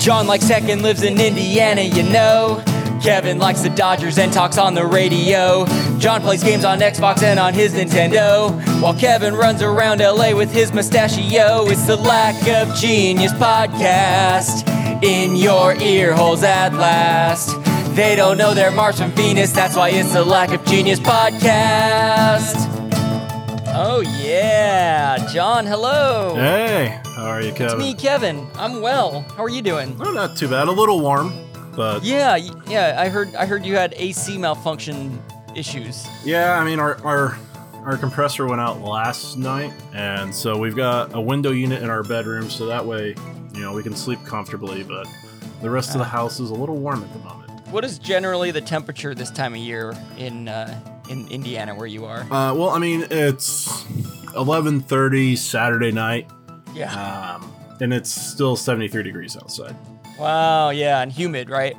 John likes tech and lives in Indiana, you know. Kevin likes the Dodgers and talks on the radio. John plays games on Xbox and on his Nintendo. While Kevin runs around LA with his mustachio. It's the Lack of Genius podcast in your ear holes at last. They don't know they're Mars from Venus, that's why it's the Lack of Genius podcast. Oh, yeah. John, hello. Hey, how are you, Kevin? It's me, Kevin. I'm well. How are you doing? Oh, not too bad. A little warm, but Yeah, yeah. I heard. I heard you had AC malfunction issues. yeah. I mean, our our our compressor went out last night, and so we've got a window unit in our bedroom, so that way, you know, we can sleep comfortably. But the rest of the house is a little warm at the moment. What is generally the temperature this time of year in uh, in Indiana, where you are? Uh, well, I mean, it's eleven thirty Saturday night, Yeah. um, and it's still seventy three degrees outside. Wow. Yeah, and humid, right?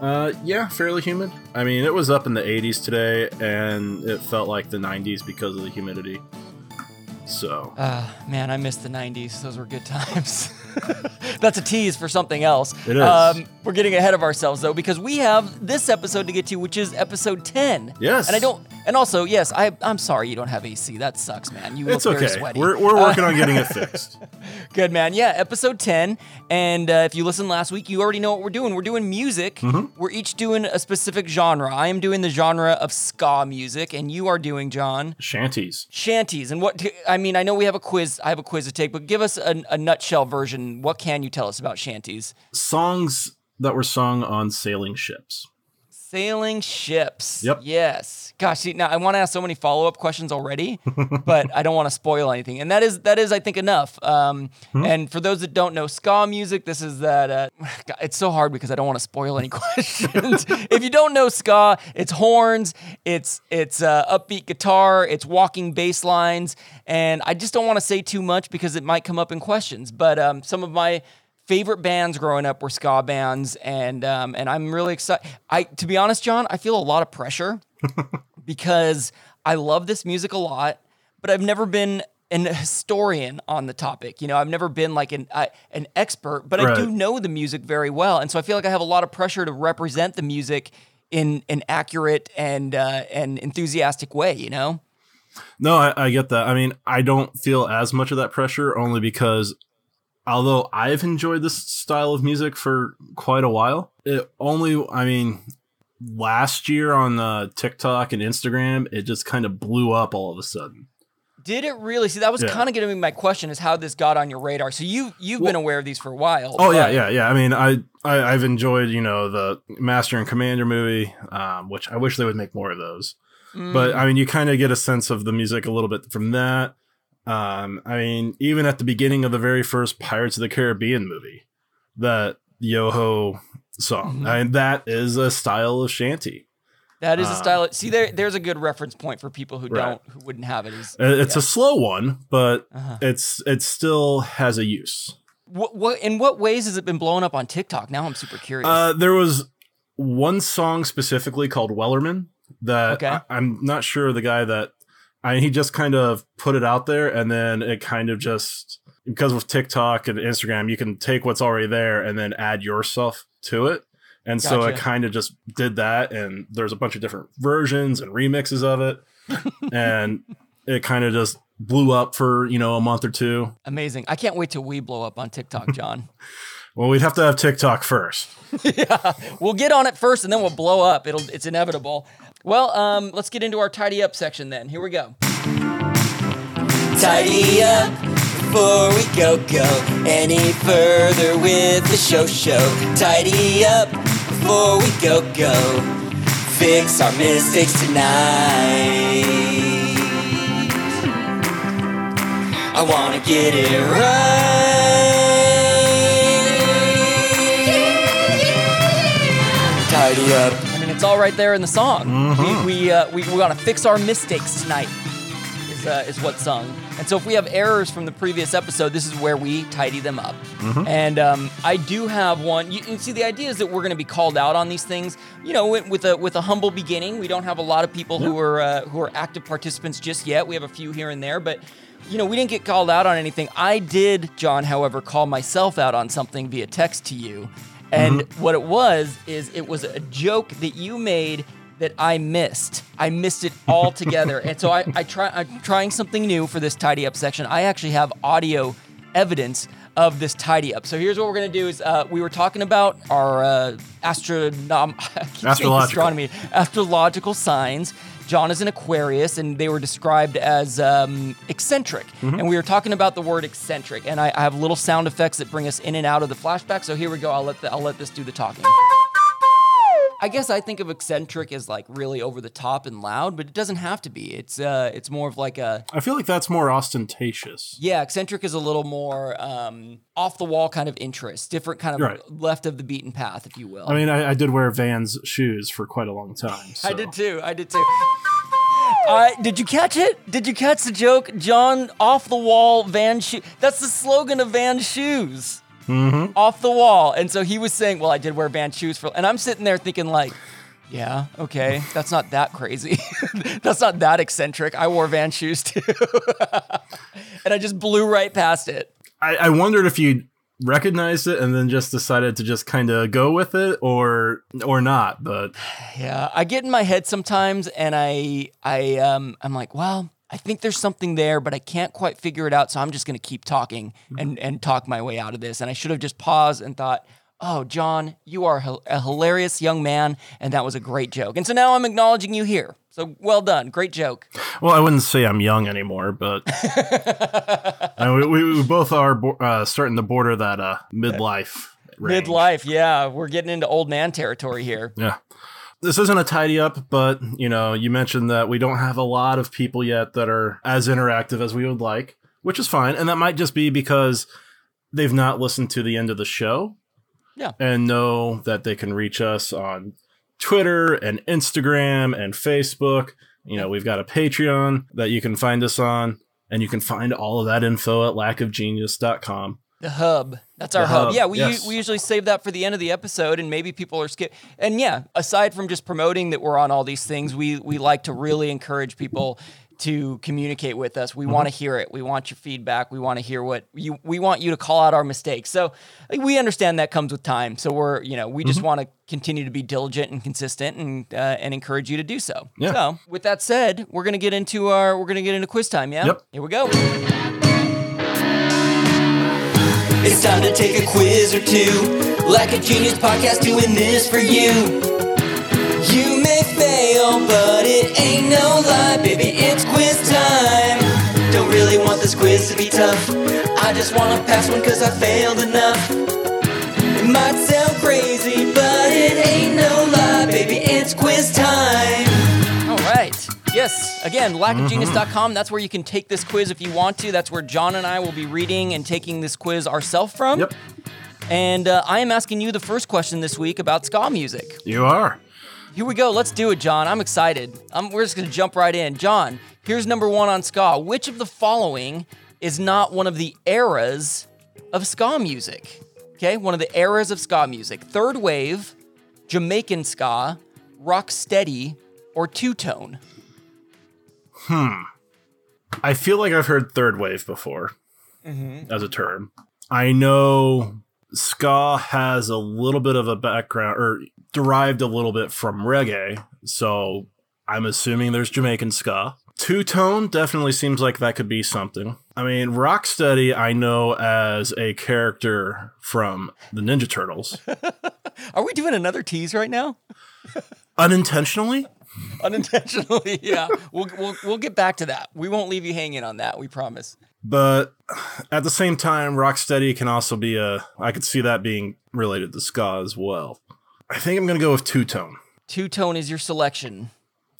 Uh, yeah, fairly humid. I mean, it was up in the 80s today, and it felt like the 90s because of the humidity. So, Uh, man, I miss the '90s. Those were good times. That's a tease for something else. It is. Um, we're getting ahead of ourselves though because we have this episode to get to, which is episode 10. Yes. And I don't. And also, yes, I, I'm sorry you don't have AC. That sucks, man. You it's look very sweaty. We're, we're working on getting it fixed. Good man. Yeah, episode 10. And uh, if you listened last week, you already know what we're doing. We're doing music. Mm-hmm. We're each doing a specific genre. I am doing the genre of ska music, and you are doing, John, Shanties. shanties. And what, I mean, I know we have a quiz. I have a quiz to take, but give us a, a nutshell version. What can you tell us about shanties? Songs that were sung on sailing ships. Sailing ships. Yep. Yes. Gosh, see, now I want to ask so many follow up questions already, but I don't want to spoil anything. And that is that is I think enough. Um, And for those that don't know ska music, this is that. Uh, God, it's so hard because I don't want to spoil any questions. if you don't know ska, it's horns, it's it's uh, upbeat guitar, it's walking bass lines, and I just don't want to say too much because it might come up in questions. But um, some of my favorite bands growing up were ska bands, and um, and I'm really excited. I to be honest, John, I feel a lot of pressure because I love this music a lot, but I've never been an historian on the topic. You know, I've never been like an I, an expert, but I do know the music very well, and so I feel like I have a lot of pressure to represent the music in an accurate and uh, and enthusiastic way. You know. No, I, I get that. I mean, I don't feel as much of that pressure only because although I've enjoyed this style of music for quite a while, it only, I mean, last year on uh, TikTok and Instagram, it just kind of blew up all of a sudden. Did it really? See, that was Yeah. kind of going to be my question: is how this got on your radar. So you you've been aware of these for a while. Oh yeah, but- yeah, yeah. I mean, I, I I've enjoyed you know the Master and Commander movie, um, which I wish they would make more of those. But Mm. I mean, you kind of get a sense of the music a little bit from that. Um, I mean, even at the beginning of the very first Pirates of the Caribbean movie, that Yoho song, Mhm. I mean, that is a style of shanty. That is a Uh, style. See, there, there's a good reference point for people who Right. don't, who wouldn't have it. Is Uh, It's a slow one, but uh it's it still has a use. what, what? In what ways has it been blown up on TikTok? Now I'm super curious. Uh, there was one song specifically called Wellerman that Okay. I, am not sure the guy that I he just kind of put it out there and then it kind of just because with TikTok and Instagram you can take what's already there and then add yourself to it. And so it Gotcha. kind of just did that and there's a bunch of different versions and remixes of it and it kind of just blew up for, you know, a month or two. Amazing. I can't wait till we blow up on TikTok, John. Well, we'd have to have TikTok first. yeah, we'll get on it first, and then we'll blow up. It'll, it's inevitable. Well, um, let's get into our tidy up section then. Here we go. Tidy up before we go go any further with the show show. Tidy up before we go go. Fix our mistakes tonight. I wanna get it right. Tidy up. It's all right there in the song. We we uh, we, we to fix our mistakes tonight. Is uh, is what's sung. And so if we have errors from the previous episode, this is where we tidy them up. And um, I do have one. You, you see, the idea is that we're going to be called out on these things. You know, with, with a with a humble beginning. We don't have a lot of people who are uh, who are active participants just yet. We have a few here and there, but you know, we didn't get called out on anything. I did, John, however, call myself out on something via text to you. And what it was is it was a joke that you made that I missed. I missed it altogether. and so I, I try I'm trying something new for this tidy up section. I actually have audio evidence of this tidy up. So here's what we're gonna do: is uh, we were talking about our uh, astronom- I keep saying Astrological. astronomy, astrological signs. John is an Aquarius, and they were described as um, eccentric. And we were talking about the word eccentric, and I, I have little sound effects that bring us in and out of the flashback. So here we go. I'll let the, I'll let this do the talking. I guess I think of eccentric as like really over the top and loud, but it doesn't have to be. It's uh, it's more of like a I feel like that's more ostentatious. yeah. Eccentric is a little more um, off the wall kind of interest, different kind of Right. left of the beaten path, if you will. I mean, I, I did wear Vans shoes for quite a long time. I did too. I did too. I did you catch it? Did you catch the joke? John off the wall Van shoe. That's the slogan of Van shoes. Mhm. Off the wall. And so he was saying, "Well, I did wear Van shoes for," and I'm sitting there thinking like. Yeah, okay. That's not that crazy. That's not that eccentric. I wore Van shoes too. and I just blew right past it. I, I wondered if you recognized it and then just decided to just kind of go with it or or not. But Yeah, I get in my head sometimes, and I, I, um, I'm like, well, I think there's something there, but I can't quite figure it out. So I'm just gonna keep talking and and talk my way out of this. And I should have just paused and thought, oh, John, you are a hilarious young man, and that was a great joke. And so now I'm acknowledging you here. So well done, great joke. well, I wouldn't say I'm young anymore, but I mean, we, we both are uh, starting to border that uh, midlife. range. Midlife, yeah, we're getting into old man territory here. Yeah. This isn't a tidy up, but you know, you mentioned that we don't have a lot of people yet that are as interactive as we would like, which is fine. And that might just be because they've not listened to the end of the show. Yeah. And know that they can reach us on Twitter and Instagram and Facebook. You know, we've got a Patreon that you can find us on, and you can find all of that info at lackofgenius.com. The hub. That's our hub. hub, Yeah, we, yes. we usually save that for the end of the episode, and maybe people are skip. And yeah, aside from just promoting that we're on all these things, we we like to really encourage people to communicate with us. We Mm-hmm. want to hear it. We want your feedback. We want to hear what you. We want you to call out our mistakes. So we understand that comes with time. So we're you know we just Mm-hmm. want to continue to be diligent and consistent and uh, and encourage you to do so. Yeah. So with that said, we're gonna get into our we're gonna get into quiz time. Yeah. Yep. Here we go. It's time to take a quiz or two. Like a genius podcast doing this for you. You may fail, but it ain't no lie, baby. It's quiz time. Don't really want this quiz to be tough. I just wanna pass one cause I failed enough. It might sound crazy, but it ain't no lie, baby. It's quiz time. Yes. Again, lackofgenius.com. That's where you can take this quiz if you want to. That's where John and I will be reading and taking this quiz ourselves from. Yep, And uh, I am asking you the first question this week about ska music. you are. Here we go. Let's do it, John. I'm excited. I'm, we're just going to jump right in. John, here's number one on ska. Which of the following is not one of the eras of ska music? Okay, one of the eras of ska music. Third wave, Jamaican ska, rock steady, or two tone. Hmm. I feel like I've heard third wave before mm-hmm. as a term. I know ska has a little bit of a background or derived a little bit from reggae, so I'm assuming there's Jamaican ska. Two tone definitely seems like that could be something. I mean, Rocksteady I know as a character from the Ninja Turtles. Are we doing another tease right now? Unintentionally? Unintentionally, yeah. We'll, we'll, we'll get back to that. We won't leave you hanging on that. We promise. But at the same time, Rocksteady can also be a. I could see that being related to ska as well. I think I'm gonna go with two tone. Two tone is your selection.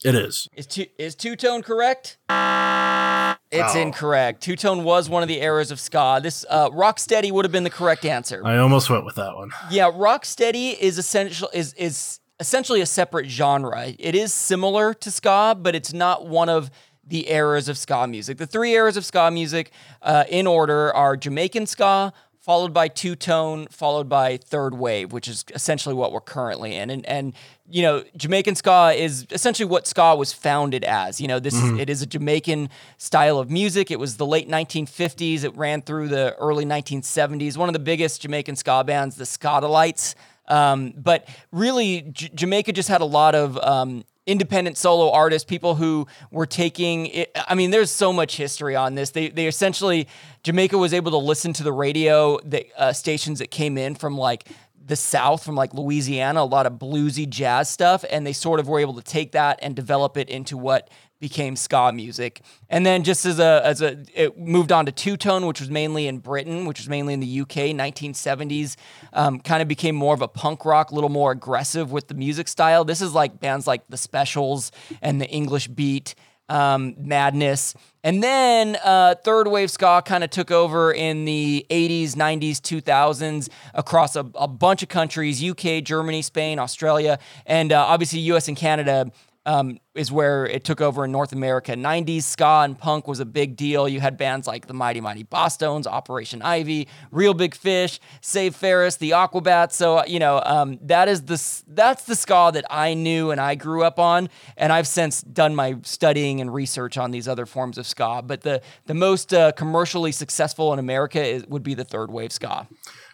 It is. Is two is two tone correct? It's Oh. incorrect. Two tone was one of the eras of ska. This uh, rocksteady would have been the correct answer. I almost went with that one. yeah, rocksteady is essential is is essentially a separate genre. It is similar to ska, but it's not one of the eras of ska music. The three eras of ska music, uh, in order, are Jamaican ska, followed by two tone, followed by third wave, which is essentially what we're currently in. And and you know, Jamaican ska is essentially what ska was founded as. You know, this Mm-hmm. is, it is a Jamaican style of music. It was the late 1950s. It ran through the early 1970s. One of the biggest Jamaican ska bands, the Skatalites. Um, but really, J- Jamaica just had a lot of um, independent solo artists, people who were taking it. I mean, there's so much history on this. They, they essentially, Jamaica was able to listen to the radio that, uh, stations that came in from like the South, from like Louisiana, a lot of bluesy jazz stuff. And they sort of were able to take that and develop it into what became ska music. And then just as a as a it moved on to two tone, which was mainly in Britain, which was mainly in the UK, 1970s, um, kind of became more of a punk rock, a little more aggressive with the music style. This is like bands like the Specials and the English Beat. Um, madness, and then uh, third wave ska kind of took over in the 80s, 90s, 2000s across a, a bunch of countries: UK, Germany, Spain, Australia, and uh, obviously US and Canada um, is where it took over in North America. 90s ska and punk was a big deal. You had bands like the Mighty Mighty Bosstones, Operation Ivy, Real Big Fish, Save Ferris, the Aquabats. So you know um, that is the that's the ska that I knew and I grew up on, and I've since done my studying and research on these other forms of ska. But the the most uh, commercially successful in America is, would be the third wave ska.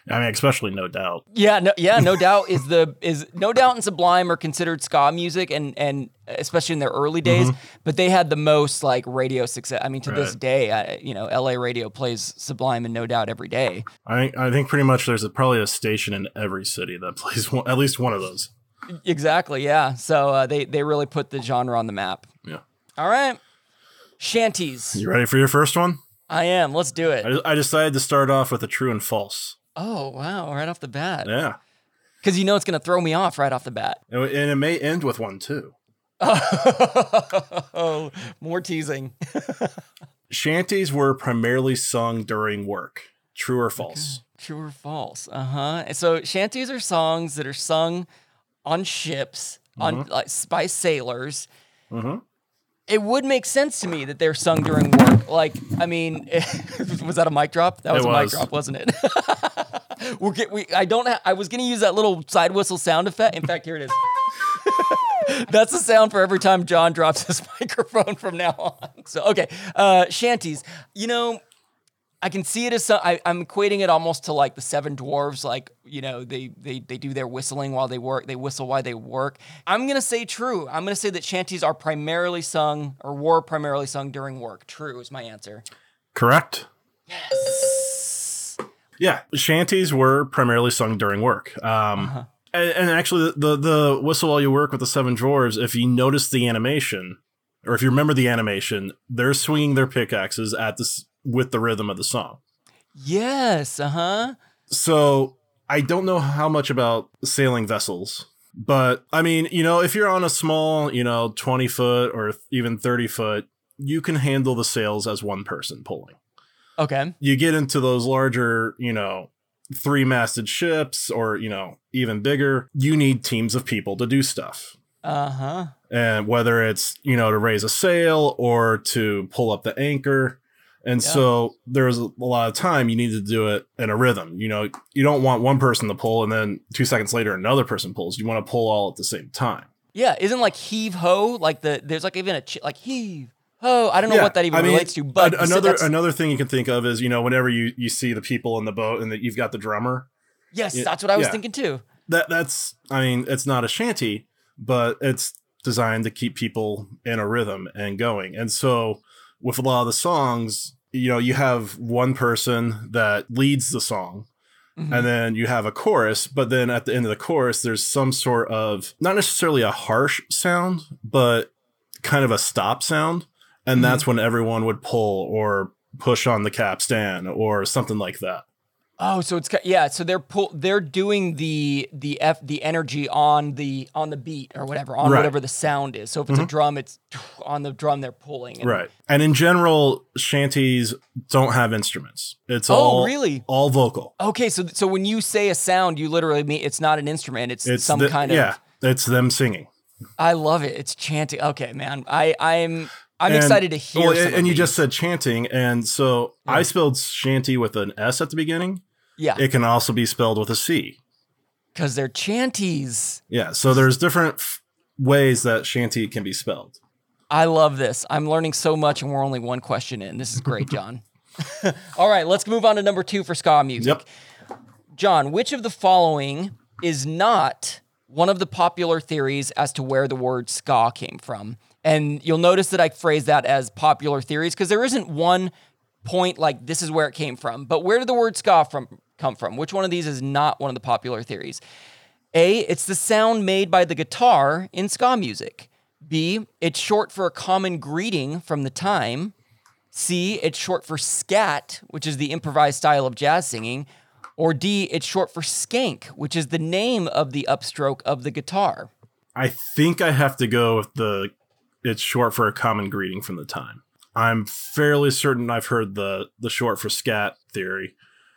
I mean, especially no doubt. Yeah, no, yeah, no doubt is the is no doubt and Sublime are considered ska music and and especially in their early days, but they had the most like radio success. I mean, to this day, I, you know, LA radio plays Sublime and No Doubt every day. I think I think pretty much there's a, probably a station in every city that plays one, at least one of those. Exactly, yeah. So uh, they they really put the genre on the map. Yeah. All right, shanties. You ready for your first one? I am. Let's do it. I, I decided to start off with a true and false. Oh wow, right off the bat, Yeah. because you know it's gonna throw me off right off the bat. And it may end with one too. oh, more teasing. Shanties were primarily sung during work. True or false? True or false? Uh huh. So shanties are songs that are sung on ships on like by sailors. Mhm. It would make sense to me that they're sung during work. Like, I mean, was that a mic drop? That was It a mic drop, wasn't it? We're get, we, I don't. Ha- I was gonna use that little side whistle sound effect. In fact, here it is. That's the sound for every time John drops his microphone from now on. So okay, uh, shanties. You know, I can see it as some, I, I'm equating it almost to like the Seven Dwarves. Like you know, they they they do their whistling while they work. They whistle while they work. I'm gonna say true. I'm gonna say that shanties are primarily sung or were primarily sung during work. True is my answer. Correct. Yeah, shanties were primarily sung during work. Um, and, and actually, the, the whistle while you work with the seven dwarves. If you notice the animation, or if you remember the animation, they're swinging their pickaxes at this with the rhythm of the song. Yes. Uh huh. So I don't know how much about sailing vessels, but I mean, you know, if you're on a small, you know, 20 foot or even 30 foot, you can handle the sails as one person pulling. Okay. You get into those larger, you know, three masted ships or, you know, even bigger, you need teams of people to do stuff. Uh huh. And whether it's, you know, to raise a sail or to pull up the anchor. And Yeah. so there's a lot of time you need to do it in a rhythm. You know, you don't want one person to pull and then two seconds later another person pulls. You want to pull all at the same time. Yeah. Isn't like heave ho like the there's like even a ch- like heave ho. I don't know what that even I mean, relates to, but an- another another thing you can think of is you know whenever you you see the people in the boat and that you've got the drummer yes, yeah, that's what I was yeah. thinking too. that that's I mean it's not a shanty, but it's designed to keep people in a rhythm and going. And so with a lot of the songs, you know, you have one person that leads the song Mhm. and then you have a chorus, but then at the end of the chorus there's some sort of not necessarily a harsh sound, but kind of a stop sound. And Mhm. that's when everyone would pull or push on the capstan or something like that. Oh, so it's yeah. So they're pull, they're doing the the f the energy on the on the beat or whatever on Right. whatever the sound is. So if it's a drum, it's on the drum they're pulling. And- Right. And in general, shanties don't have instruments. It's Oh, all really? all vocal. Okay, so so when you say a sound, you literally mean it's not an instrument. It's, It's some the- kind of. yeah, it's them singing. I love it. It's chanting. Okay, man. I I'm I'm And- excited to hear. well, some and, you these. just said chanting, and so I mm. spelled shanty with an S at the beginning, Yeah. it can also be spelled with a C. Because they're chanties. Yeah, so there's different f- ways that shanty can be spelled. I love this. I'm learning so much, and we're only one question in. This is great, John. All right, let's move on to number two for ska music. Yep. John, which of the following is not one of the popular theories as to where the word ska came from? And you'll notice that I phrase that as popular theories because there isn't one point like this is where it came from. But where did the word ska from come from? Which one of these is not one of the popular theories? A, it's the sound made by the guitar in ska music. B, it's short for a common greeting from the time. C, it's short for scat, which is the improvised style of jazz singing. Or D, it's short for skank, which is the name of the upstroke of the guitar. I think I have to go with the it's short for a common greeting from the time. I'm fairly certain I've heard the the short for scat theory.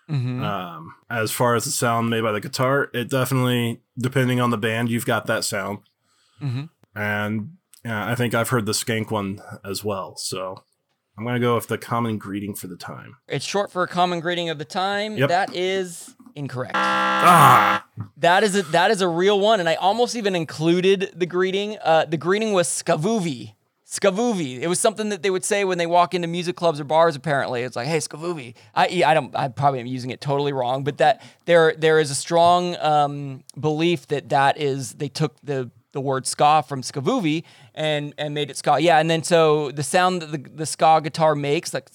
Um, as far as the sound made by the guitar, it definitely, depending on the band, you've got that sound. Mhm. And yeah, I think I've heard the skank one as well. So I'm gonna go with the common greeting for the time. It's short for a common greeting of the time. Yep. That is incorrect. Ah, That is a, that is a real one, and I almost even included the greeting. Uh, the greeting was skavuvi. Skavuvi. It was something that they would say when they walk into music clubs or bars. Apparently, it's like, "Hey, skavuvi." I I don't. I probably am using it totally wrong, but that there there is a strong um, belief that that is they took the the word ska from skavuvi and and made it ska. Yeah, and then so the sound that the, the ska guitar makes like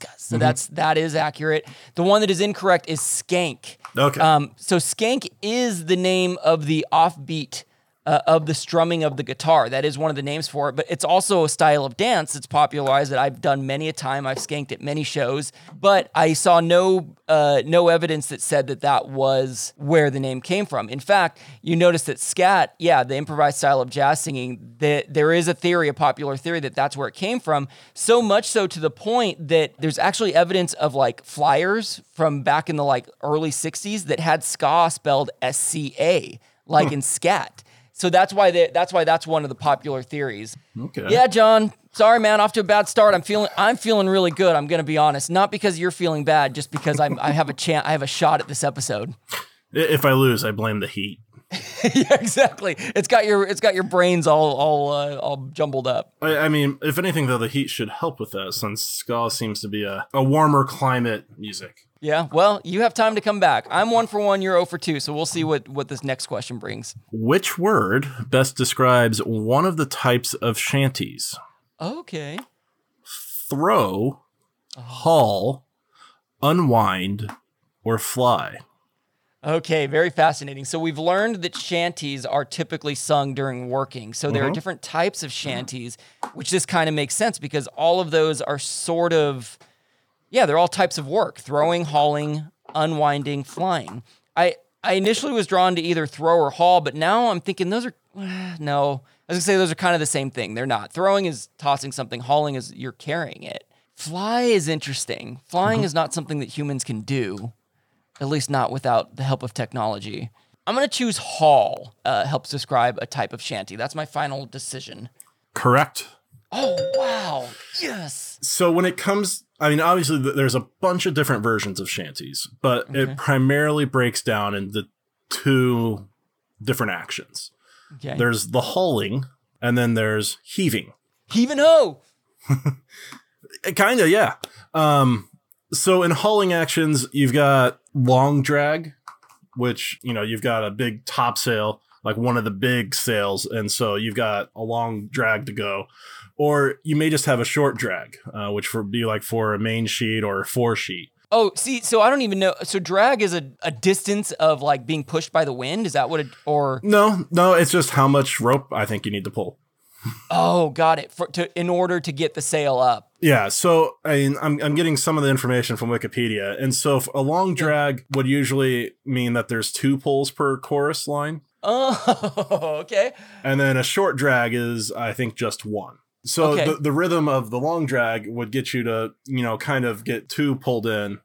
ska ska. So that's that is accurate. The one that is incorrect is skank. Okay. Um, so skank is the name of the offbeat uh, of the strumming of the guitar. That is one of the names for it. But it's also a style of dance that's popularized that I've done many a time. I've skanked at many shows, but I saw no uh, no evidence that said that that was where the name came from. In fact, you notice that scat, yeah, the improvised style of jazz singing, that there is a theory, a popular theory that that's where it came from. So much so to the point that there's actually evidence of like flyers from back in the like early 60s that had ska spelled S C A, like in scat. So that's why they, that's why that's one of the popular theories. okay. Yeah, John. Sorry, man. Off to a bad start. I'm feeling I'm feeling really good. I'm gonna be honest. Not because you're feeling bad, just because I'm I have a chance. I have a shot at this episode. If I lose, I blame the heat. yeah, exactly. It's got your it's got your brains all all uh, all jumbled up. I, I mean, if anything, though, the heat should help with that since ska seems to be a, a warmer climate music. Yeah. Well, you have time to come back. I'm one for one. You're 0 for two. So we'll see what what this next question brings. Which word best describes one of the types of shanties? Okay. Throw, haul, unwind, or fly? Okay, very fascinating. So we've learned that shanties are typically sung during working. So there are mm-hmm. different types of shanties, which this kind of makes sense because all of those are sort of yeah, they're all types of work: throwing, hauling, unwinding, flying. I I initially was drawn to either throw or haul, but now I'm thinking those are no. I was gonna say those are kind of the same thing. They're not. Throwing is tossing something. Hauling is you're carrying it. Fly is interesting. Flying is not something that humans can do at least not without the help of technology. I'm gonna choose haul. Uh, helps describe a type of shanty. That's my final decision. Correct. Oh wow! Yes. So when it comes, I mean, obviously there's a bunch of different versions of shanties, but it primarily breaks down into two different actions. Okay. There's the hauling, and then there's heaving. Heave and ho. Kind of, yeah. Um, so in hauling actions, you've got long drag, which you know you've got a big topsail, like one of the big sails, and so you've got a long drag to go. Or you may just have a short drag, uh, which would be like for a main sheet or a fore sheet. Oh, see, so I don't even know. So drag is a, a distance of like being pushed by the wind. Is that what it? Or No, no, it's just how much rope I think you need to pull. oh, got it. For to in order to get the sail up. Yeah, so I mean, I'm I'm getting some of the information from Wikipedia, and so a long drag would usually mean that there's two pulls per chorus line, Oh, okay. and then a short drag is I think just one. So Okay. the, the rhythm of the long drag would get you to you know kind of get two pulled in,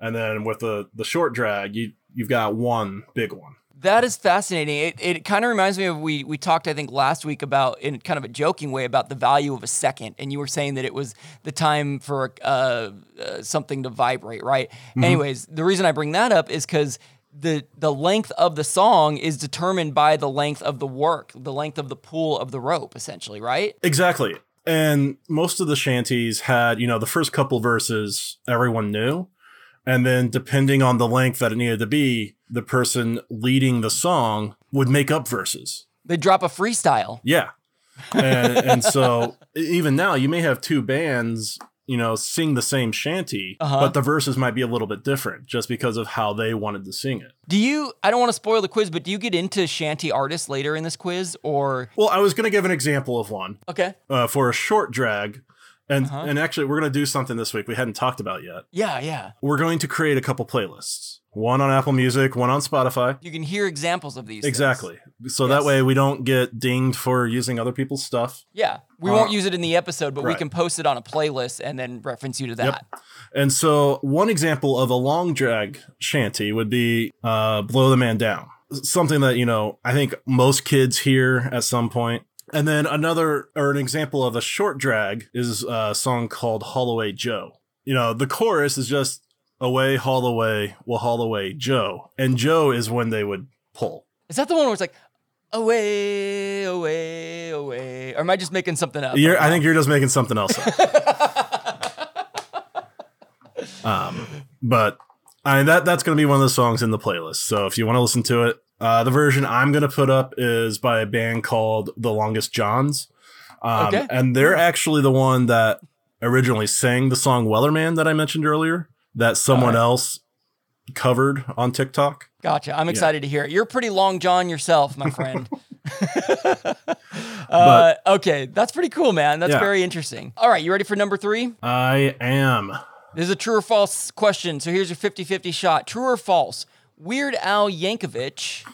and then with the the short drag you you've got one big one. That is fascinating. It, it kind of reminds me of we we talked I think last week about in kind of a joking way about the value of a second, and you were saying that it was the time for uh, uh, something to vibrate, right? Mm-hmm. Anyways, the reason I bring that up is because the the length of the song is determined by the length of the work, the length of the pull of the rope, essentially, right? Exactly. And most of the shanties had, you know, the first couple verses everyone knew. And then depending on the length that it needed to be, the person leading the song would make up verses. They drop a freestyle. Yeah. And, and so even now you may have two bands, you know, sing the same shanty, Uh-huh. but the verses might be a little bit different just because of how they wanted to sing it. Do you? I don't want to spoil the quiz, but do you get into shanty artists later in this quiz, or Well, I was going to give an example of one okay? uh, for a short drag. And, Uh-huh. and actually, we're going to do something this week we hadn't talked about yet. Yeah, yeah. we're going to create a couple playlists one on apple music one on spotify You can hear examples of these. things. exactly so Yes. that way we don't get dinged for using other people's stuff Yeah, we Uh, won't use it in the episode, but we can post it on a playlist and then reference you to that. and so one example of a long drag shanty would be uh, blow the man down something that you know i think most kids hear at some point. point and then another or an example of a short drag is a song called haul away joe you know the chorus is just away haul away we'll haul away joe and joe is when they would pull Is that the one where it's like, away, away, away? Or am I just making something up? You're, I think you're just making something else up. um, but I mean that that's going to be one of the songs in the playlist. So if you want to listen to it, uh, the version I'm going to put up is by a band called The Longest Johns, um, Okay. and they're actually the one that originally sang the song Wellerman that I mentioned earlier. That someone Alright. else covered on TikTok. Gotcha. I'm excited to hear it. You're pretty long John yourself, my friend. uh, But- okay, that's pretty cool, man. That's Yeah. very interesting. All right, you ready for number three? I am. This is a true or false question. So here's your 50 50 shot. True or false? Weird Al Yankovic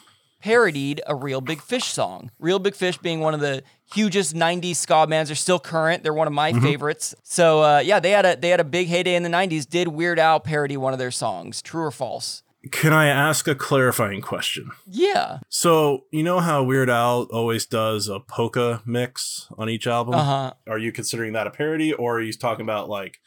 parodied a Real Big Fish song. Real Big Fish being one of the hugest 90s ska bands. They're still current. They're one of my favorites. So uh, yeah, they had a they had a big heyday in the 90s. Did Weird Al parody one of their songs? True or false? Can I ask a clarifying question? Yeah. So you know how Weird Al always does a polka mix on each album? Uh-huh. Are you considering that a parody, or are you talking about like,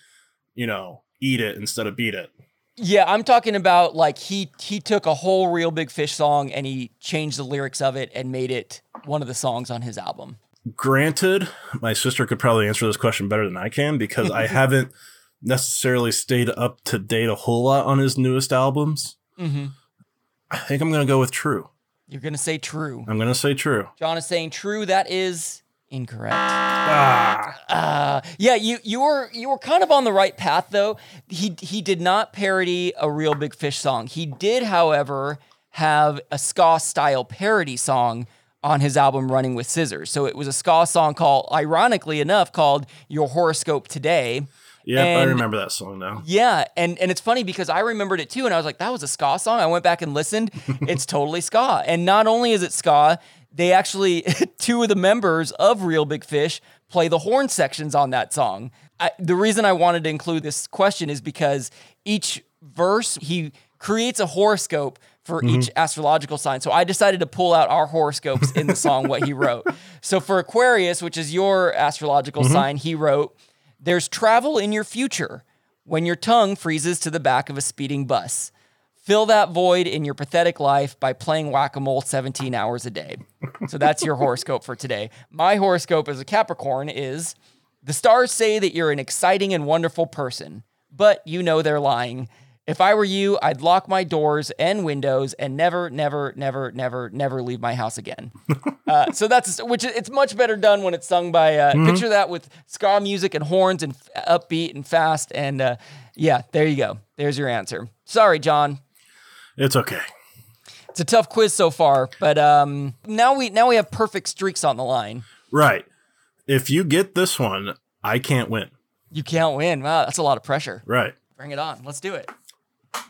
you know, eat it instead of beat it? Yeah, I'm talking about like he he took a whole Real Big Fish song and he changed the lyrics of it and made it one of the songs on his album. Granted, my sister could probably answer this question better than I can because I haven't necessarily stayed up to date a whole lot on his newest albums. Mm-hmm. I think I'm gonna go with true. You're gonna say true. I'm gonna say true. John is saying true. That is incorrect. Ah, Uh, yeah, you you were you were kind of on the right path though. He he did not parody a real big fish song. He did, however, have a ska style parody song on his album Running with Scissors. So it was a ska song called, ironically enough, called Your Horoscope Today. yep, I remember that song now. Yeah, and and it's funny because I remembered it too, and I was like, that was a ska song. I went back and listened. it's totally ska, and not only is it ska, they actually two of the members of Real Big Fish play the horn sections on that song. I, the reason I wanted to include this question is because each verse he creates a horoscope for mm-hmm. each astrological sign. So I decided to pull out our horoscopes in the song what he wrote. So for Aquarius, which is your astrological mm-hmm. sign, he wrote there's travel in your future when your tongue freezes to the back of a speeding bus. Fill that void in your pathetic life by playing whack a mole 17 hours a day. So that's your horoscope for today. My horoscope as a Capricorn is the stars say that you're an exciting and wonderful person, but you know they're lying. If I were you, I'd lock my doors and windows and never, never, never, never, never leave my house again. Uh, so that's which it's much better done when it's sung by. Uh, Picture that with ska music and horns and f- upbeat and fast and uh, yeah, there you go. There's your answer. Sorry, John. It's okay. It's a tough quiz so far, but um, now we now we have perfect streaks on the line. Right. If you get this one, I can't win. You can't win. Wow, that's a lot of pressure. Right. Bring it on. Let's do it.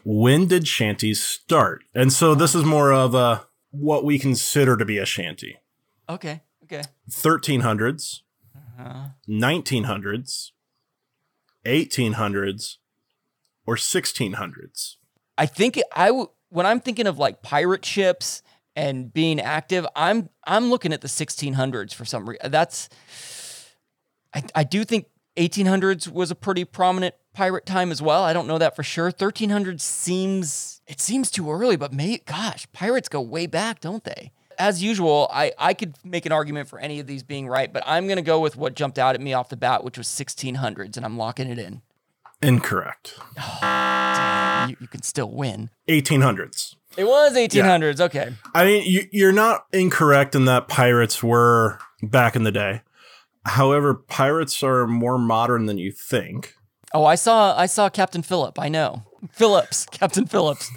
When did shanties start? And so this is more of a what we consider to be a shanty. Okay. Okay. 1300s, 1900s, 1800s, or 1600s. I think I w- when I'm thinking of like pirate ships and being active, I'm I'm looking at the 1600s for some reason. That's I, I do think 1800s was a pretty prominent pirate time as well. I don't know that for sure. 1300 seems it seems too early, but may gosh, pirates go way back, don't they? As usual, I, I could make an argument for any of these being right, but I'm going to go with what jumped out at me off the bat, which was 1600s, and I'm locking it in. Incorrect. Damn, you, you can still win. 1800s. It was 1800s. Okay. I mean, you, you're not incorrect in that pirates were back in the day. However, pirates are more modern than you think. Oh, I saw I saw Captain Phillip. I know Phillips, Captain Phillips.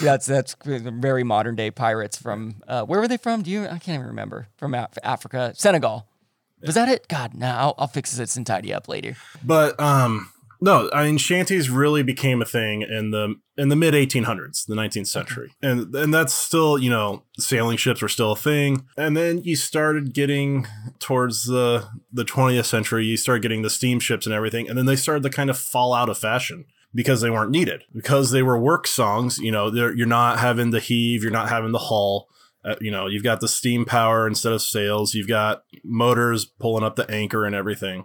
That's that's very modern day pirates from uh, where were they from? Do you? I can't even remember. From Af- Africa, Senegal. Was that it? God, no. I'll, I'll fix this and tidy up later. But um, no, I mean shanties really became a thing in the in the mid 1800s, the 19th century, and and that's still you know sailing ships were still a thing, and then you started getting towards the the 20th century, you started getting the steamships and everything, and then they started to kind of fall out of fashion because they weren't needed because they were work songs. You know, you're not having the heave, you're not having the hull. Uh, you know, you've got the steam power instead of sails. You've got motors pulling up the anchor and everything.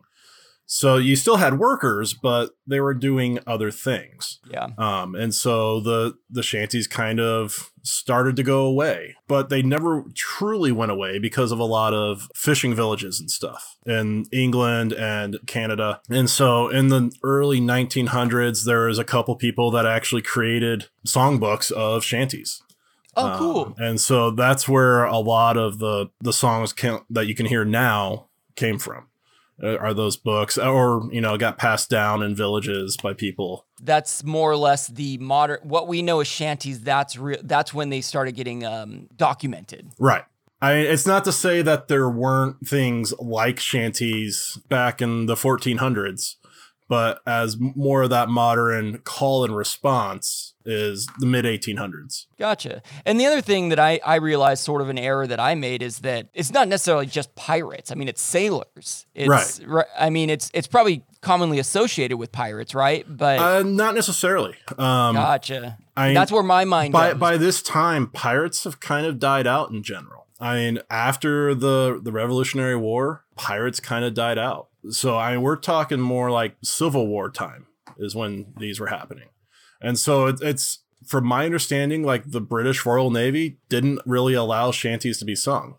So you still had workers, but they were doing other things. Yeah. Um, and so the the shanties kind of started to go away, but they never truly went away because of a lot of fishing villages and stuff in England and Canada. And so in the early 1900s, there was a couple people that actually created songbooks of shanties. Oh, cool. Um, and so that's where a lot of the the songs can, that you can hear now came from. Uh, Are those books, or you know, got passed down in villages by people? that's more or less the modern. What we know as shanties. That's real. That's when they started getting um, documented. Right. I mean, it's not to say that there weren't things like shanties back in the 1400s, but as more of that modern call and response is the mid 1800s. Gotcha. And the other thing that I, I realized, sort of an error that I made, is that it's not necessarily just pirates. I mean, it's sailors. It's, right. I mean, it's it's probably commonly associated with pirates, right? But Uh, not necessarily. Um, gotcha. I- That's where my mind by goes. by this time, pirates have kind of died out in general. I mean, after the the Revolutionary War, pirates kind of died out. So I mean, we're talking more like Civil War time is when these were happening, and so it, it's from my understanding, like the British Royal Navy didn't really allow shanties to be sung,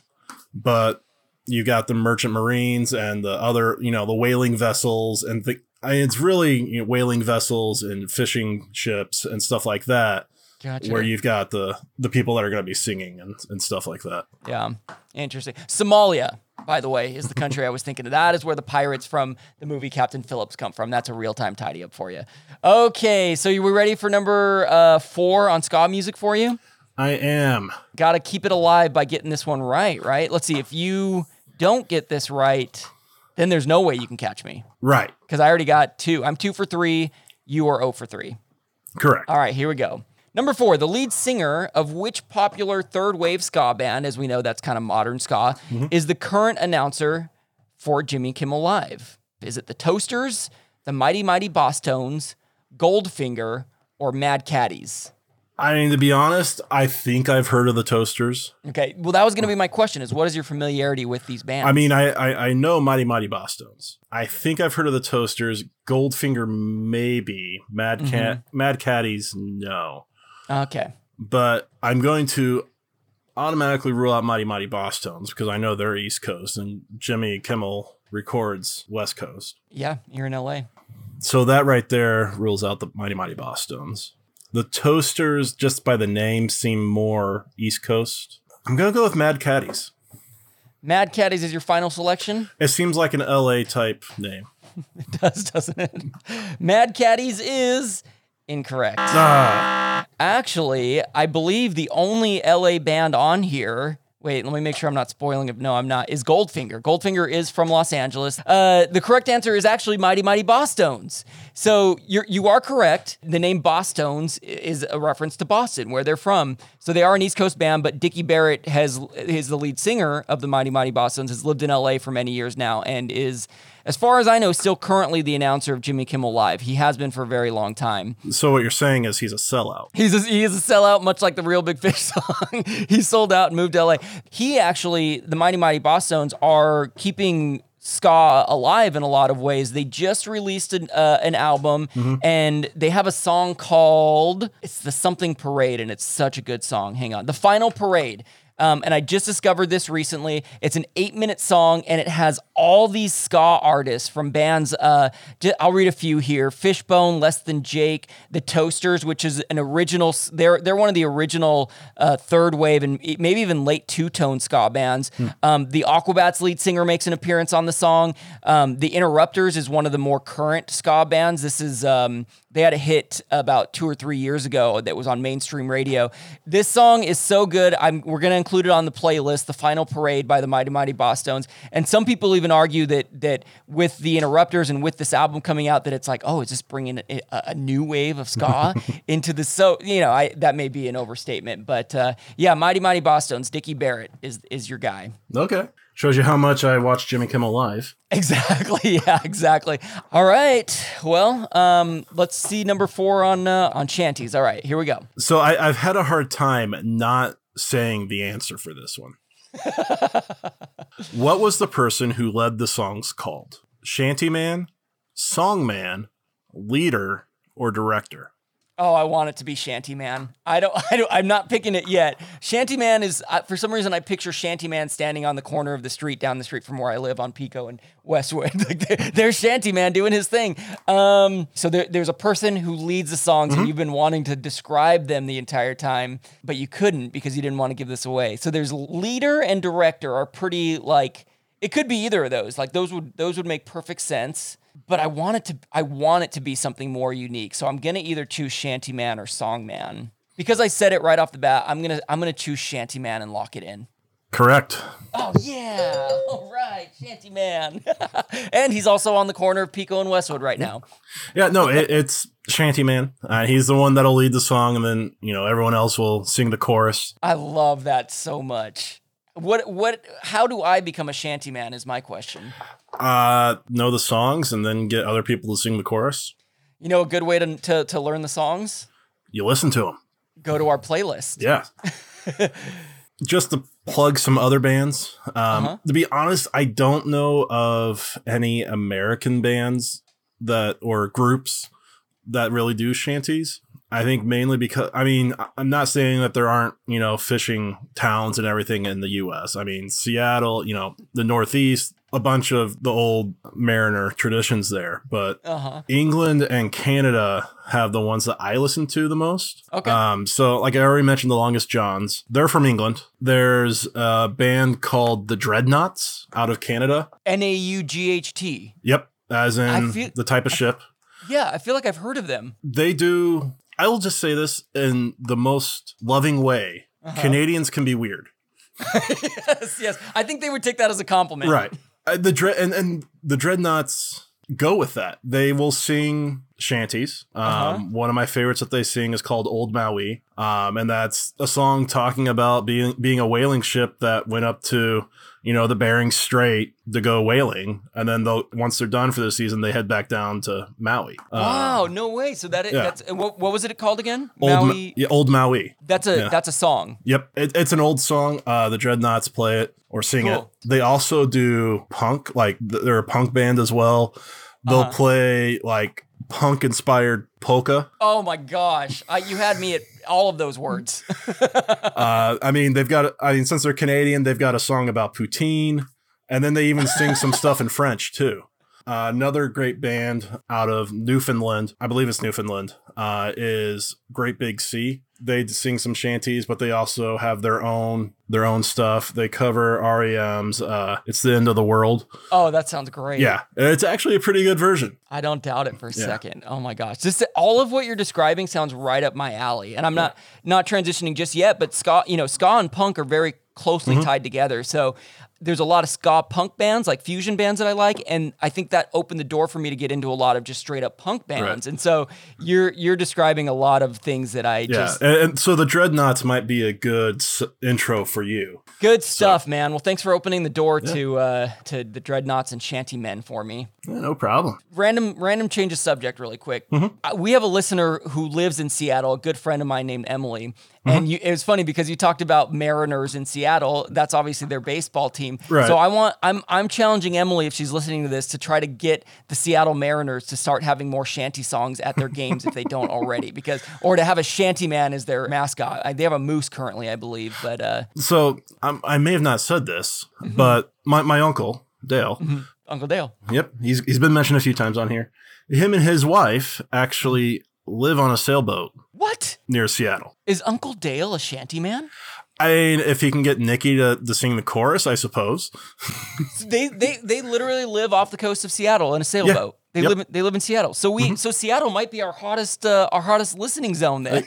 but you got the merchant marines and the other, you know, the whaling vessels and the. I mean, it's really you know, whaling vessels and fishing ships and stuff like that gotcha. where you've got the the people that are going to be singing and, and stuff like that. Yeah, interesting. Somalia, by the way, is the country I was thinking of. That is where the pirates from the movie Captain Phillips come from. That's a real time tidy up for you. Okay, so you were ready for number uh, four on ska music for you? I am. Got to keep it alive by getting this one right, right? Let's see. If you don't get this right, then there's no way you can catch me Right. because I already got two. I'm two for three. You are 0 for three. Correct. All right, here we go. Number four, the lead singer of which popular third wave ska band, as we know that's kind of modern ska, mm-hmm. is the current announcer for Jimmy Kimmel Live? Is it the Toasters, the Mighty Mighty Bosstones, Goldfinger, or Mad Caddies? I mean, to be honest, I think I've heard of the Toasters. Okay, well, that was going to be my question: is what is your familiarity with these bands? I mean, I, I I know Mighty Mighty Bosstones. I think I've heard of the Toasters. Goldfinger, maybe. Mad Cat, mm-hmm. Mad Caddies, no. Okay, But I'm going to automatically rule out Mighty Mighty Bosstones because I know they're East Coast and Jimmy Kimmel records West Coast. yeah, you're in LA. So that right there rules out the Mighty Mighty Bosstones. The Toasters, just by the name, seem more East Coast. I'm gonna go with Mad Caddies. Mad Caddies is your final selection. It seems like an LA type name. It does, doesn't it? Mad Caddies is incorrect. Ah, Actually, I believe the only LA band on here. Wait, let me make sure I'm not spoiling it. No, I'm not. Is Goldfinger. Goldfinger is from Los Angeles. Uh, the correct answer is actually Mighty Mighty Bosstones. So you're you are correct. The name Bosstones is a reference to Boston, where they're from. So they are an East Coast band, but Dickie Barrett has is the lead singer of the Mighty Mighty Bosstones. Has lived in LA for many years now and is as far as I know, still currently the announcer of Jimmy Kimmel Live. He has been for a very long time. So what you're saying is he's a sellout. He's a, he is a sellout, much like the Real Big Fish song. he sold out and moved to LA. He actually, the Mighty Mighty Bosstones are keeping ska alive in a lot of ways. They just released an, uh, an album Mm-hmm. and they have a song called it's the Something Parade and it's such a good song. Hang on. The Final Parade. Um, and I just discovered this recently. It's an eight minute song and it has all these ska artists from bands. Uh, I'll read a few here Fishbone, Less Than Jake, The Toasters, which is an original, they're, they're one of the original uh, third wave and maybe even late two tone ska bands. Um, the Aquabats lead singer makes an appearance on the song. Um, the Interrupters is one of the more current ska bands. This is, um, they had a hit about two or three years ago that was on mainstream radio. This song is so good. I'm, we're going to include it on the playlist, The Final Parade by the Mighty Mighty Bosstones. And some people even argue that that with the Interrupters and with this album coming out, that it's like, oh, is this bringing a, a new wave of ska into the so? You know, I, that may be an overstatement, but uh, yeah, Mighty Mighty Bosstones. Dickie Barrett is is your guy. Okay. Shows you how much I watch Jimmy Kimmel live. Exactly. Yeah. Exactly. All right. Well, um, let's see number four on uh, on shanties. All right. Here we go. So I, I've had a hard time not saying the answer for this one. what was the person who led the songs called? Shantyman, Songman, Leader, or Director? Oh, I want it to be Shantyman. I don't. I don't. I'm not picking it yet. Shantyman is uh, for some reason I picture Shantyman standing on the corner of the street down the street from where I live on Pico and Westwood. There's Shantyman doing his thing. Um, so there, there's a person who leads the songs, and you've been wanting to describe them the entire time, but you couldn't because you didn't want to give this away. So there's leader and director are pretty like it could be either of those. Like those would those would make perfect sense. But I want it to I want it to be something more unique. So I'm gonna either choose Shantyman or Songman. Because I said it right off the bat, I'm gonna I'm gonna choose Shantyman and lock it in. Correct. Oh yeah. All right, Shantyman. and he's also on the corner of Pico and Westwood right now. Yeah, no, it, it's Shantyman. Uh, he's the one that'll lead the song, and then you know everyone else will sing the chorus. I love that so much. What what how do I become a Shantyman is my question. Uh, know the songs, and then get other people to sing the chorus. You know a good way to to, to learn the songs? You listen to them. Go to our playlist. Yeah. Just to plug some other bands. Um, Uh-huh. To be honest, I don't know of any American bands that or groups that really do shanties. I think mainly because I mean I'm not saying that there aren't you know fishing towns and everything in the U.S. I mean Seattle, you know the Northeast, a bunch of the old mariner traditions there, but Uh-huh. England and Canada have the ones that I listen to the most. Okay. Um, so like I already mentioned, the Longest Johns. They're from England. There's a band called the Dreadnoughts out of Canada. N A U G H T. Yep, as in feel- the type of ship. Yeah, I feel like I've heard of them. They do. I will just say this in the most loving way. Uh-huh. Canadians can be weird, yes, yes. I think they would take that as a compliment. right? Uh, the dread and, and the Dreadnoughts go with that. They will sing shanties. Um, Uh-huh. One of my favorites that they sing is called "Old Maui," um, and that's a song talking about being being a whaling ship that went up to you know the Bering Strait to go whaling, and then they'll once they're done for the season, they head back down to Maui. Uh, Wow, no way. So that yeah. that's what, what was it called again? Old Ma- Maui. yeah, Old Maui. That's a yeah. that's a song. Yep, it, it's an old song. Uh, the Dreadnoughts play it or sing it. They also do punk, like they're a punk band as well. They'll Uh-huh. play like punk inspired polka. Oh my gosh, I, you had me at all of those words. Uh, I mean, they've got. I mean, since they're Canadian, they've got a song about poutine, and then they even sing some stuff in French too. Uh, another great band out of Newfoundland, I believe it's Newfoundland, uh, is Great Big Sea. They sing some shanties, but they also have their own their own stuff. They cover REM's uh, "It's the End of the World." oh, that sounds great. Yeah, it's actually a pretty good version. I don't doubt it for a Yeah. second. Oh my gosh, just all of what you're describing sounds right up my alley. And I'm not not transitioning just yet, but ska, you know, ska and punk are very closely Mm-hmm. tied together. So there's a lot of ska punk bands, like fusion bands that I like, and I think that opened the door for me to get into a lot of just straight up punk bands. Right. And so you're you're describing a lot of things that I Yeah, just and, and so the Dreadnoughts might be a good s- intro for you. good stuff, man. Well, thanks for opening the door to uh, to the dreadnoughts and shanty men for me. Yeah, no problem. random random change of subject really quick Mm-hmm. Uh, we have a listener who lives in seattle a good friend of mine named emily Mm-hmm. and you, it was funny because you talked about mariners in seattle that's obviously their baseball team Right. so i want i'm i'm challenging emily if she's listening to this to try to get the seattle mariners to start having more shanty songs at their games if they don't already because or to have a shanty man as their mascot I, they have a moose currently i believe but uh So um, I may have not said this, Mm-hmm. but my, my uncle Dale, uncle dale yep, he's he's been mentioned a few times on here. Him and his wife actually live on a sailboat what near Seattle. is uncle dale a shanty man I mean, if he can get Nikki to, to sing the chorus, I suppose. they they they literally live off the coast of Seattle in a sailboat. They Yep. live in, they live in Seattle. So we so Seattle might be our hottest uh, our hottest listening zone then.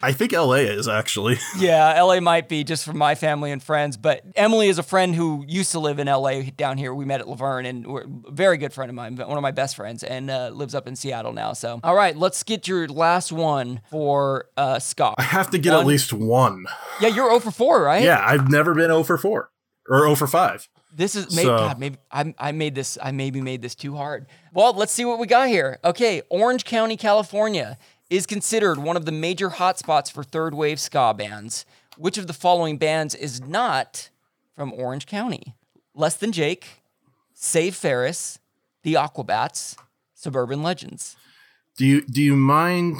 I think LA is actually. yeah, LA might be just for my family and friends, but Emily is a friend who used to live in LA down here. We met at Laverne and we're a very good friend of mine, one of my best friends and uh, lives up in Seattle now. So all right, let's get your last one for uh, Scott. I have to get at least one. Yeah, you're 0 for 4, right? Yeah, I've never been 0 for 4 or 0 for 5. This is maybe, So- God, maybe I, I made this. I maybe made this too hard. Well, let's see what we got here. Okay, Orange County, California is considered one of the major hotspots for third wave ska bands. Which of the following bands is not from Orange County? Less Than Jake, Save Ferris, The Aquabats, Suburban Legends. Do you do you mind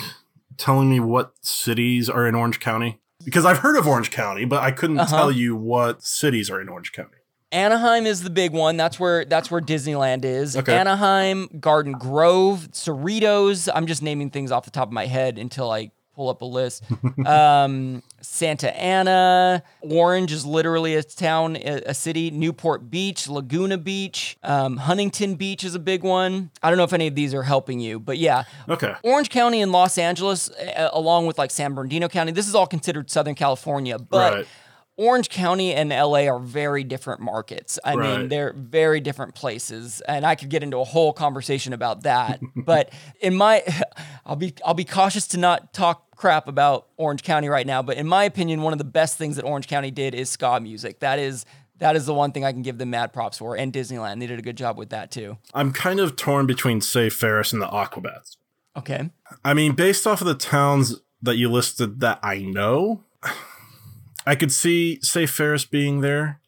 telling me what cities are in Orange County? Because I've heard of Orange County, but I couldn't Uh-huh. tell you what cities are in Orange County. Anaheim is the big one. That's where that's where Disneyland is. Okay. Anaheim, Garden Grove, Cerritos. I'm just naming things off the top of my head until I pull up a list. um, Santa Ana, Orange is literally a town, a, city. Newport Beach, Laguna Beach, um, Huntington Beach is a big one. I don't know if any of these are helping you, but yeah, Okay. Orange County and Los Angeles, uh, along with like San Bernardino County, this is all considered Southern California, but Right. Orange County and LA are very different markets. I mean, they're very different places, and I could get into a whole conversation about that. but in my, I'll be I'll be cautious to not talk crap about Orange County right now. But in my opinion, one of the best things that Orange County did is ska music. That is that is the one thing I can give them mad props for, and Disneyland. They did a good job with that too. I'm kind of torn between Save Ferris and the Aquabats. Okay. I mean, based off of the towns that you listed that I know, I could see Save Ferris being there,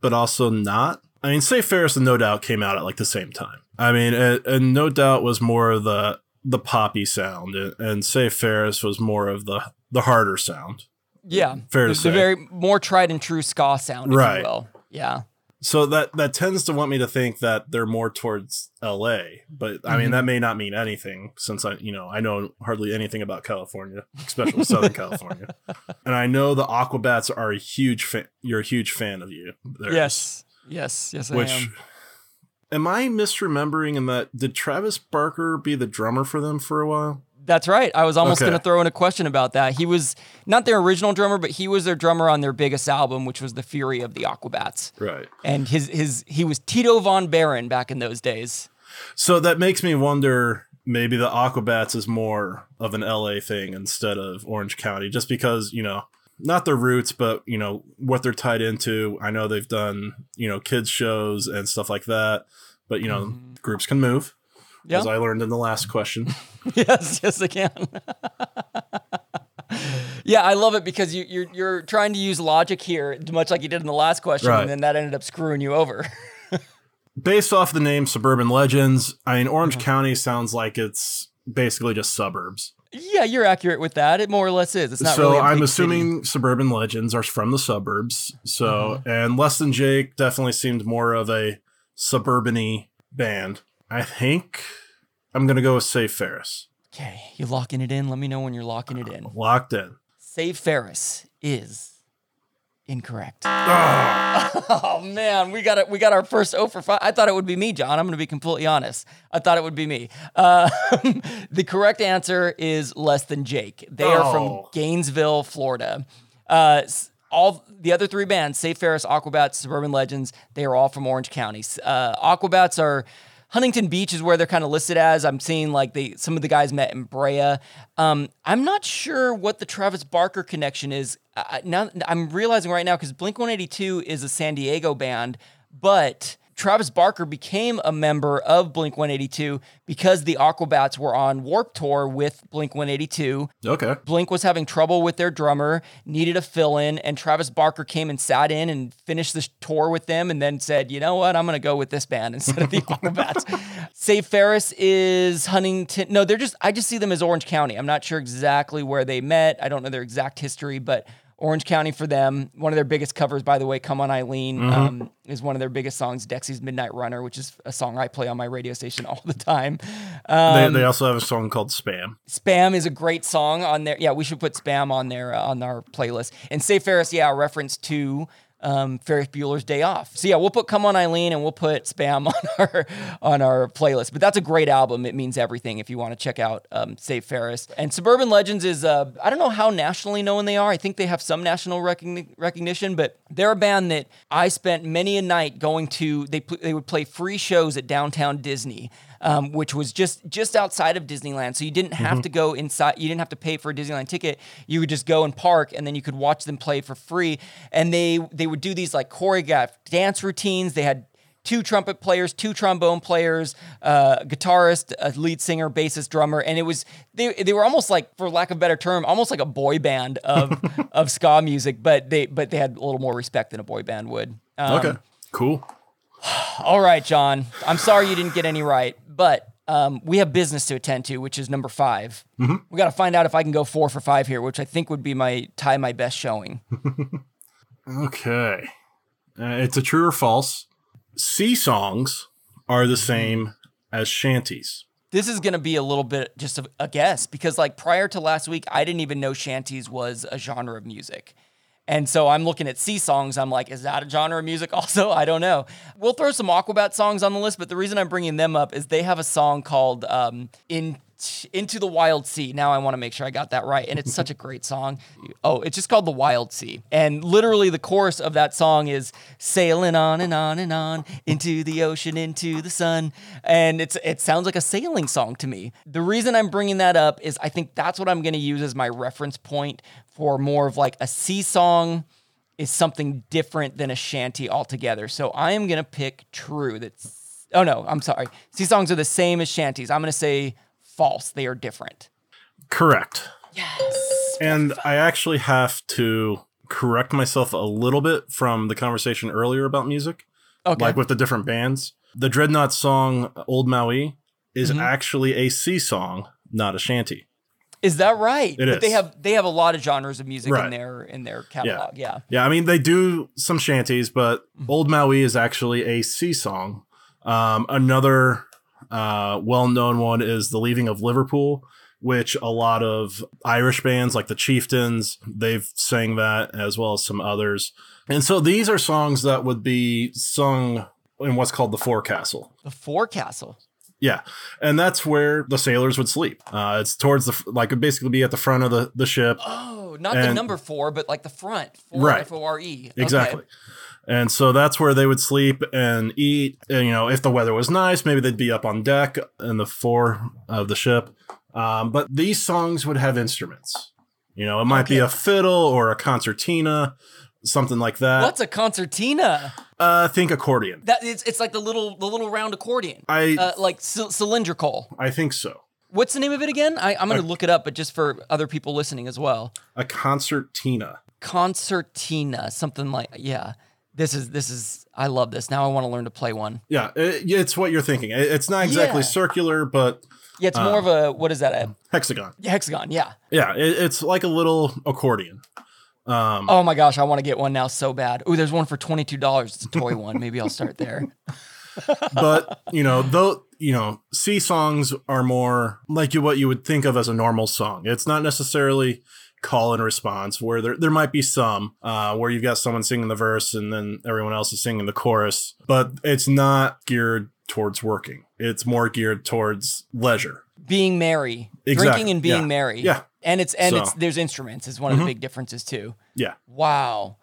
but also not. I mean, Save Ferris and No Doubt came out at like the same time. I mean, and, and No Doubt was more of the the poppy sound, and, and Save Ferris was more of the the harder sound. Yeah. Fair to the, say. the very more tried and true ska sound, if Right. you will. Yeah. So that that tends to want me to think that they're more towards L.A. But I mean, Mhm. that may not mean anything since I, you know, I know hardly anything about California, especially Southern California. And I know the Aquabats are a huge fan. You're a huge fan of you. theirs, Yes. Yes. Yes, I Which am. am I misremembering? In that did Travis Barker be the drummer for them for a while? That's right. I was almost Okay. going to throw in a question about that. He was not their original drummer, but he was their drummer on their biggest album, which was The Fury of the Aquabats. Right. And his his he was Tito von Baron back in those days. So that makes me wonder. Maybe the Aquabats is more of an LA thing instead of Orange County, just because you know not their roots, but you know what they're tied into. I know they've done you know kids shows and stuff like that, but you know mm-hmm. groups can move, As I learned in the last question. yes, yes, I can. yeah, I love it because you, you're you're trying to use logic here, much like you did in the last question, Right. and then that ended up screwing you over. Based off the name Suburban Legends, I mean Orange Mm-hmm. County sounds like it's basically just suburbs. yeah, you're accurate with that. It more or less is. It's not so really. I'm assuming suburban legends are from the suburbs. So Mm-hmm. and Less Than Jake definitely seemed more of a suburban band. I think I'm gonna go with Save Ferris. Okay, you locking it in. Let me know when you're locking it in. Locked in. Save Ferris is incorrect. Ah, Oh man, we got it. We got our first 0 for 5. I thought it would be me, John. I'm going to be completely honest. I thought it would be me. Uh, the correct answer is less than Jake. They are Oh. from Gainesville, Florida. Uh, all the other three bands, Save Ferris, Aquabats, Suburban Legends, they are all from Orange County. Uh, Aquabats are Huntington Beach is where they're kind of listed as. I'm seeing like they some of the guys met in Brea. Um, I'm not sure what the Travis Barker connection is. Uh, now I'm realizing right now because Blink 182 is a San Diego band, but Travis Barker became a member of Blink 182 because the Aquabats were on Warped Tour with Blink 182. Okay. Blink was having trouble with their drummer, needed a fill in, and Travis Barker came and sat in and finished this tour with them and then said, you know what, I'm going to go with this band instead of the Aquabats. Save Ferris is Huntington. No, they're just, I just see them as Orange County. I'm not sure exactly where they met. I don't know their exact history, but Orange County for them. One of their biggest covers, by the way, "Come On Eileen," mm-hmm. um, is one of their biggest songs. Dexy's "Midnight Runner," which is a song I play on my radio station all the time. Um, they, they, also have a song called "Spam." "Spam" is a great song on there. Yeah, we should put "Spam" on there uh, on our playlist. And "Save Ferris," yeah, a reference to um, Ferris Bueller's Day Off. So yeah, we'll put "Come On Eileen" and we'll put "Spam" on our on our playlist. But that's a great album. It means everything. If you want to check out um, Save Ferris and Suburban Legends is uh, I don't know how nationally known they are. I think they have some national recogni- recognition, but they're a band that I spent many a night going to. They they would play free shows at downtown Disney um, which was just just outside of Disneyland. So you didn't have mm-hmm. to go inside. You didn't have to pay for a Disneyland ticket. You would just go and park, and then you could watch them play for free. And they they would do these like choreographed dance routines. They had two trumpet players, two trombone players, uh, guitarist, a lead singer, bassist, drummer, and it was they they were almost like, for lack of a better term, almost like a boy band of of ska music, but they but they had a little more respect than a boy band would. Um, okay, cool. All right, John. I'm sorry you didn't get any right, but um, we have business to attend to, which is number 5 mm-hmm. We got to find out if I can go four for five here, which I think would be my tie my best showing. okay, uh, it's a true or false. Sea songs are the same as shanties. This is going to be a little bit just a, a guess because, like, prior to last week, I didn't even know shanties was a genre of music. And so I'm looking at sea songs. I'm like, is that a genre of music also? I don't know. We'll throw some Aquabat songs on the list, but the reason I'm bringing them up is they have a song called um, In into the Wild Sea. Now I want to make sure I got that right. And it's such a great song. Oh, it's just called The Wild Sea. And literally the chorus of that song is sailing on and on and on into the ocean, into the sun. And it's it sounds like a sailing song to me. The reason I'm bringing that up is I think that's what I'm going to use as my reference point for more of like a sea song is something different than a shanty altogether. So I am going to pick true. That's Oh no, I'm sorry. Sea songs are the same as shanties. I'm going to say false. They are different. Correct. Yes. And I actually have to correct myself a little bit from the conversation earlier about music. Okay. Like with the different bands. The Dreadnought song Old Maui is mm-hmm. actually a sea song, not a shanty. Is that right? It but is. They have they have a lot of genres of music right. in their in their catalog. Yeah. yeah. Yeah. I mean they do some shanties, but mm-hmm. Old Maui is actually a sea song. Um, another uh, well known one is The Leaving of Liverpool, which a lot of Irish bands like the Chieftains, they've sang that as well as some others. And so these are songs that would be sung in what's called the forecastle. The forecastle. Yeah, and that's where the sailors would sleep. Uh, it's towards the like it would basically be at the front of the, the ship. Oh, not and, the number four, but like the front. Four, right. F O R E. Exactly. Okay. And so that's where they would sleep and eat. And, you know, if the weather was nice, maybe they'd be up on deck in the fore of the ship. Um, but these songs would have instruments. You know, it might okay. be a fiddle or a concertina, something like that. What's a concertina? Uh, think accordion. That it's, it's like the little the little round accordion. I uh, like c- cylindrical. I think so. What's the name of it again? I, am going to look it up, but just for other people listening as well. A concertina. Concertina, something like yeah this is this is I love this. Now I want to learn to play one. Yeah, it, it's what you're thinking. It's not exactly yeah. circular, but yeah, it's more uh, of a what is that? A hexagon. Hexagon. Yeah. Yeah, it, it's like a little accordion. Um, oh my gosh, I want to get one now so bad. Oh, there's one for twenty two dollars. It's a toy one. Maybe I'll start there. but you know, though you know, sea songs are more like you what you would think of as a normal song. It's not necessarily call and response where there, there might be some uh, where you've got someone singing the verse and then everyone else is singing the chorus but it's not geared towards working. It's more geared towards leisure. Being merry, Exactly, drinking and being yeah. merry. Yeah. and it's and So- it's there's instruments is one of the big differences too. Yeah. Wow.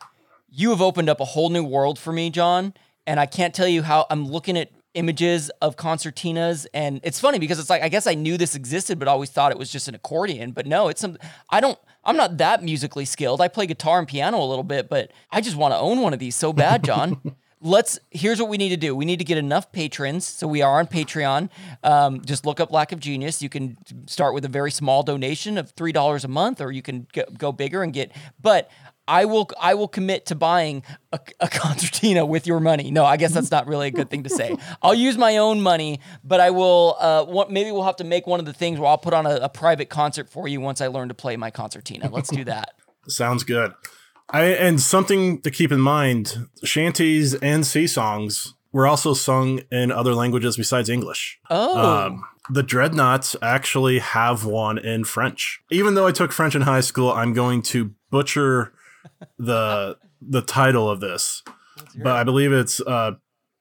You have opened up a whole new world for me, John. And I can't tell you how I'm looking at images of concertinas. And it's funny because it's like, I guess I knew this existed, but always thought it was just an accordion. But no, it's some, I don't, I'm not that musically skilled. I play guitar and piano a little bit, but I just want to own one of these so bad, John. Let's, here's what we need to do. We need to get enough patrons. So we are on Patreon. Um, just look up Lack of Genius. You can start with a very small donation of $3 a month, or you can go, go bigger and get, but I will I will commit to buying a, a concertina with your money. No, I guess that's not really a good thing to say. I'll use my own money, but I will. Uh, what, maybe we'll have to make one of the things where I'll put on a, a private concert for you once I learn to play my concertina. Let's do that. Sounds good. I and something to keep in mind: shanties and sea songs were also sung in other languages besides English. Oh, Um, the Dreadnoughts actually have one in French. Even though I took French in high school, I'm going to butcher the the title of this, but I believe it's uh,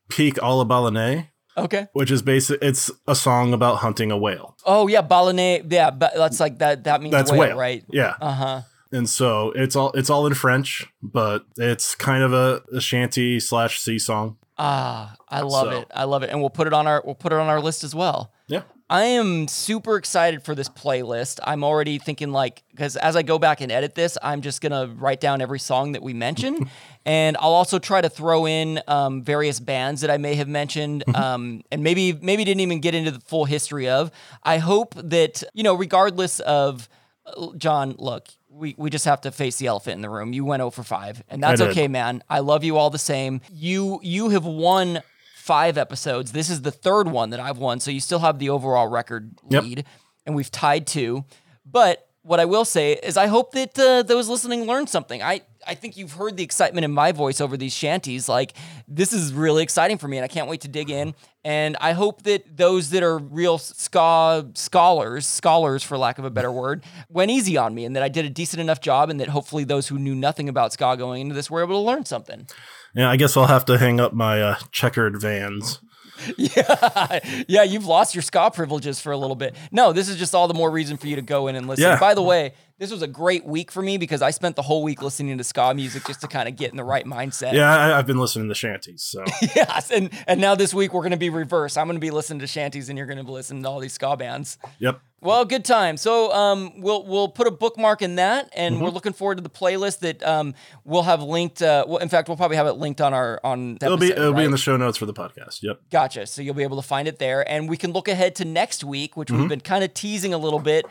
"Pique à la Baleine," okay. which is basic. It's a song about hunting a whale. Oh yeah, baleine. Yeah, but that's like that. That means That's whale, whale, right? Yeah, Uh huh. And so it's all it's all in French, but it's kind of a, a shanty slash sea song. Ah, I love So- it. I love it, and we'll put it on our we'll put it on our list as well. Yeah. I am super excited for this playlist. I'm already thinking like because as I go back and edit this, I'm just gonna write down every song that we mention, and I'll also try to throw in um, various bands that I may have mentioned, um, and maybe maybe didn't even get into the full history of. I hope that you know, regardless of uh, John, look. We, we just have to face the elephant in the room. You went 0 for 5, and that's okay, man. I love you all the same. You you have won five episodes. This is the third one that I've won, so you still have the overall record Yep. lead, and we've tied two. But what I will say is, I hope that uh, those listening learned something. I I think you've heard the excitement in my voice over these shanties. Like this is really exciting for me, and I can't wait to dig in. And I hope that those that are real ska scholars, scholars for lack of a better word, went easy on me, and that I did a decent enough job, and that hopefully those who knew nothing about ska going into this were able to learn something. Yeah, I guess I'll have to hang up my uh, checkered vans. Yeah, yeah, you've lost your ska privileges for a little bit. No, this is just all the more reason for you to go in and listen. Yeah. By the way, this was a great week for me because I spent the whole week listening to ska music just to kind of get in the right mindset. Yeah, I, I've been listening to shanties, so Yes, and and now this week we're going to be reversed. I'm going to be listening to shanties, and you're going to be listening to all these ska bands. yep. Well, good time. So um, we'll we'll put a bookmark in that, and Mm-hmm. we're looking forward to the playlist that um, we'll have linked. Uh, well, in fact, we'll probably have it linked on our on. It'll be it'll be in the show notes for the podcast. Yep. Gotcha. So you'll be able to find it there. And we can look ahead to next week, which Mm-hmm. we've been kind of teasing a little bit,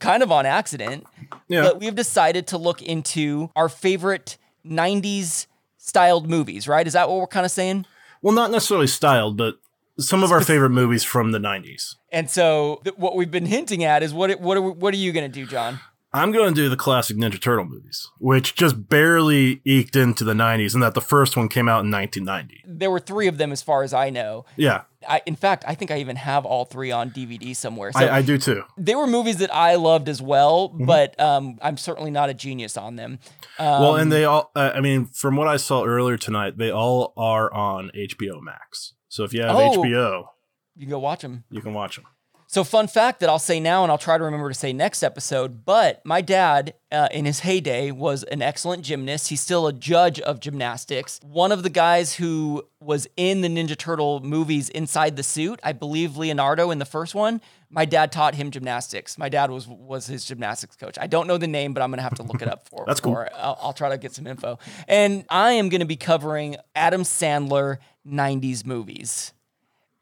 kind of on accident. Yeah. But we've decided to look into our favorite 90s styled movies, right? Is that what we're kind of saying? Well, not necessarily styled, but some of our favorite movies from the '90s. And so th- what we've been hinting at is what what are, what are you going to do, John? I'm going to do the classic Ninja Turtle movies, which just barely eked into the '90s, and that the first one came out in 1990. There were three of them, as far as I know. Yeah, I, in fact, I think I even have all three on DVD somewhere. So I, I do too. they were movies that I loved as well, Mm-hmm. but um, I'm certainly not a genius on them. well, Um, and they all, uh, I mean, from what I saw earlier tonight, they all are on HBO Max. So if you have Oh. HBO, You can go watch them. you can watch them. So, fun fact that I'll say now, and I'll try to remember to say next episode. But my dad, uh, in his heyday, was an excellent gymnast. He's still a judge of gymnastics. One of the guys who was in the Ninja Turtle movies inside the suit, I believe Leonardo in the first one. My dad taught him gymnastics. My dad was was his gymnastics coach. I don't know the name, but I'm gonna have to look it up for. That's cool. I'll, I'll try to get some info. And I am gonna be covering Adam Sandler '90s movies.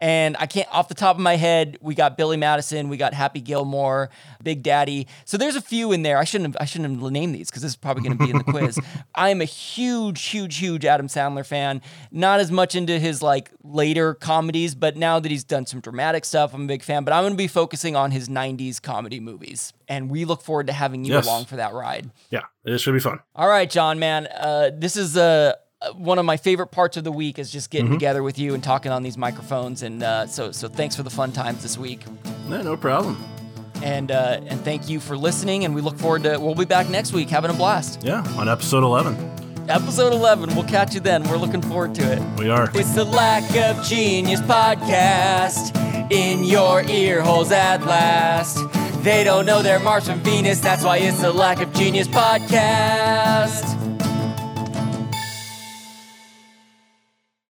And I can't, off the top of my head, we got Billy Madison, we got Happy Gilmore, Big Daddy. So there's a few in there. I shouldn't have, I shouldn't have named these because this is probably going to be in the quiz. I am a huge, huge, huge Adam Sandler fan. Not as much into his like later comedies, but now that he's done some dramatic stuff, I'm a big fan. But I'm going to be focusing on his '90s comedy movies, and we look forward to having you Yes. along for that ride. Yeah, it should be fun. All right, John, man. Uh, this is uh, one of my favorite parts of the week is just getting mm-hmm. together with you and talking on these microphones. And uh, so, so thanks for the fun times this week. No, no problem. And uh, and thank you for listening. And we look forward to we'll be back next week having a blast. Yeah, on episode eleven. Episode eleven. We'll catch you then. We're looking forward to it. We are. It's the Lack of Genius podcast in your ear holes at last. They don't know they're Mars from Venus. That's why it's the Lack of Genius podcast.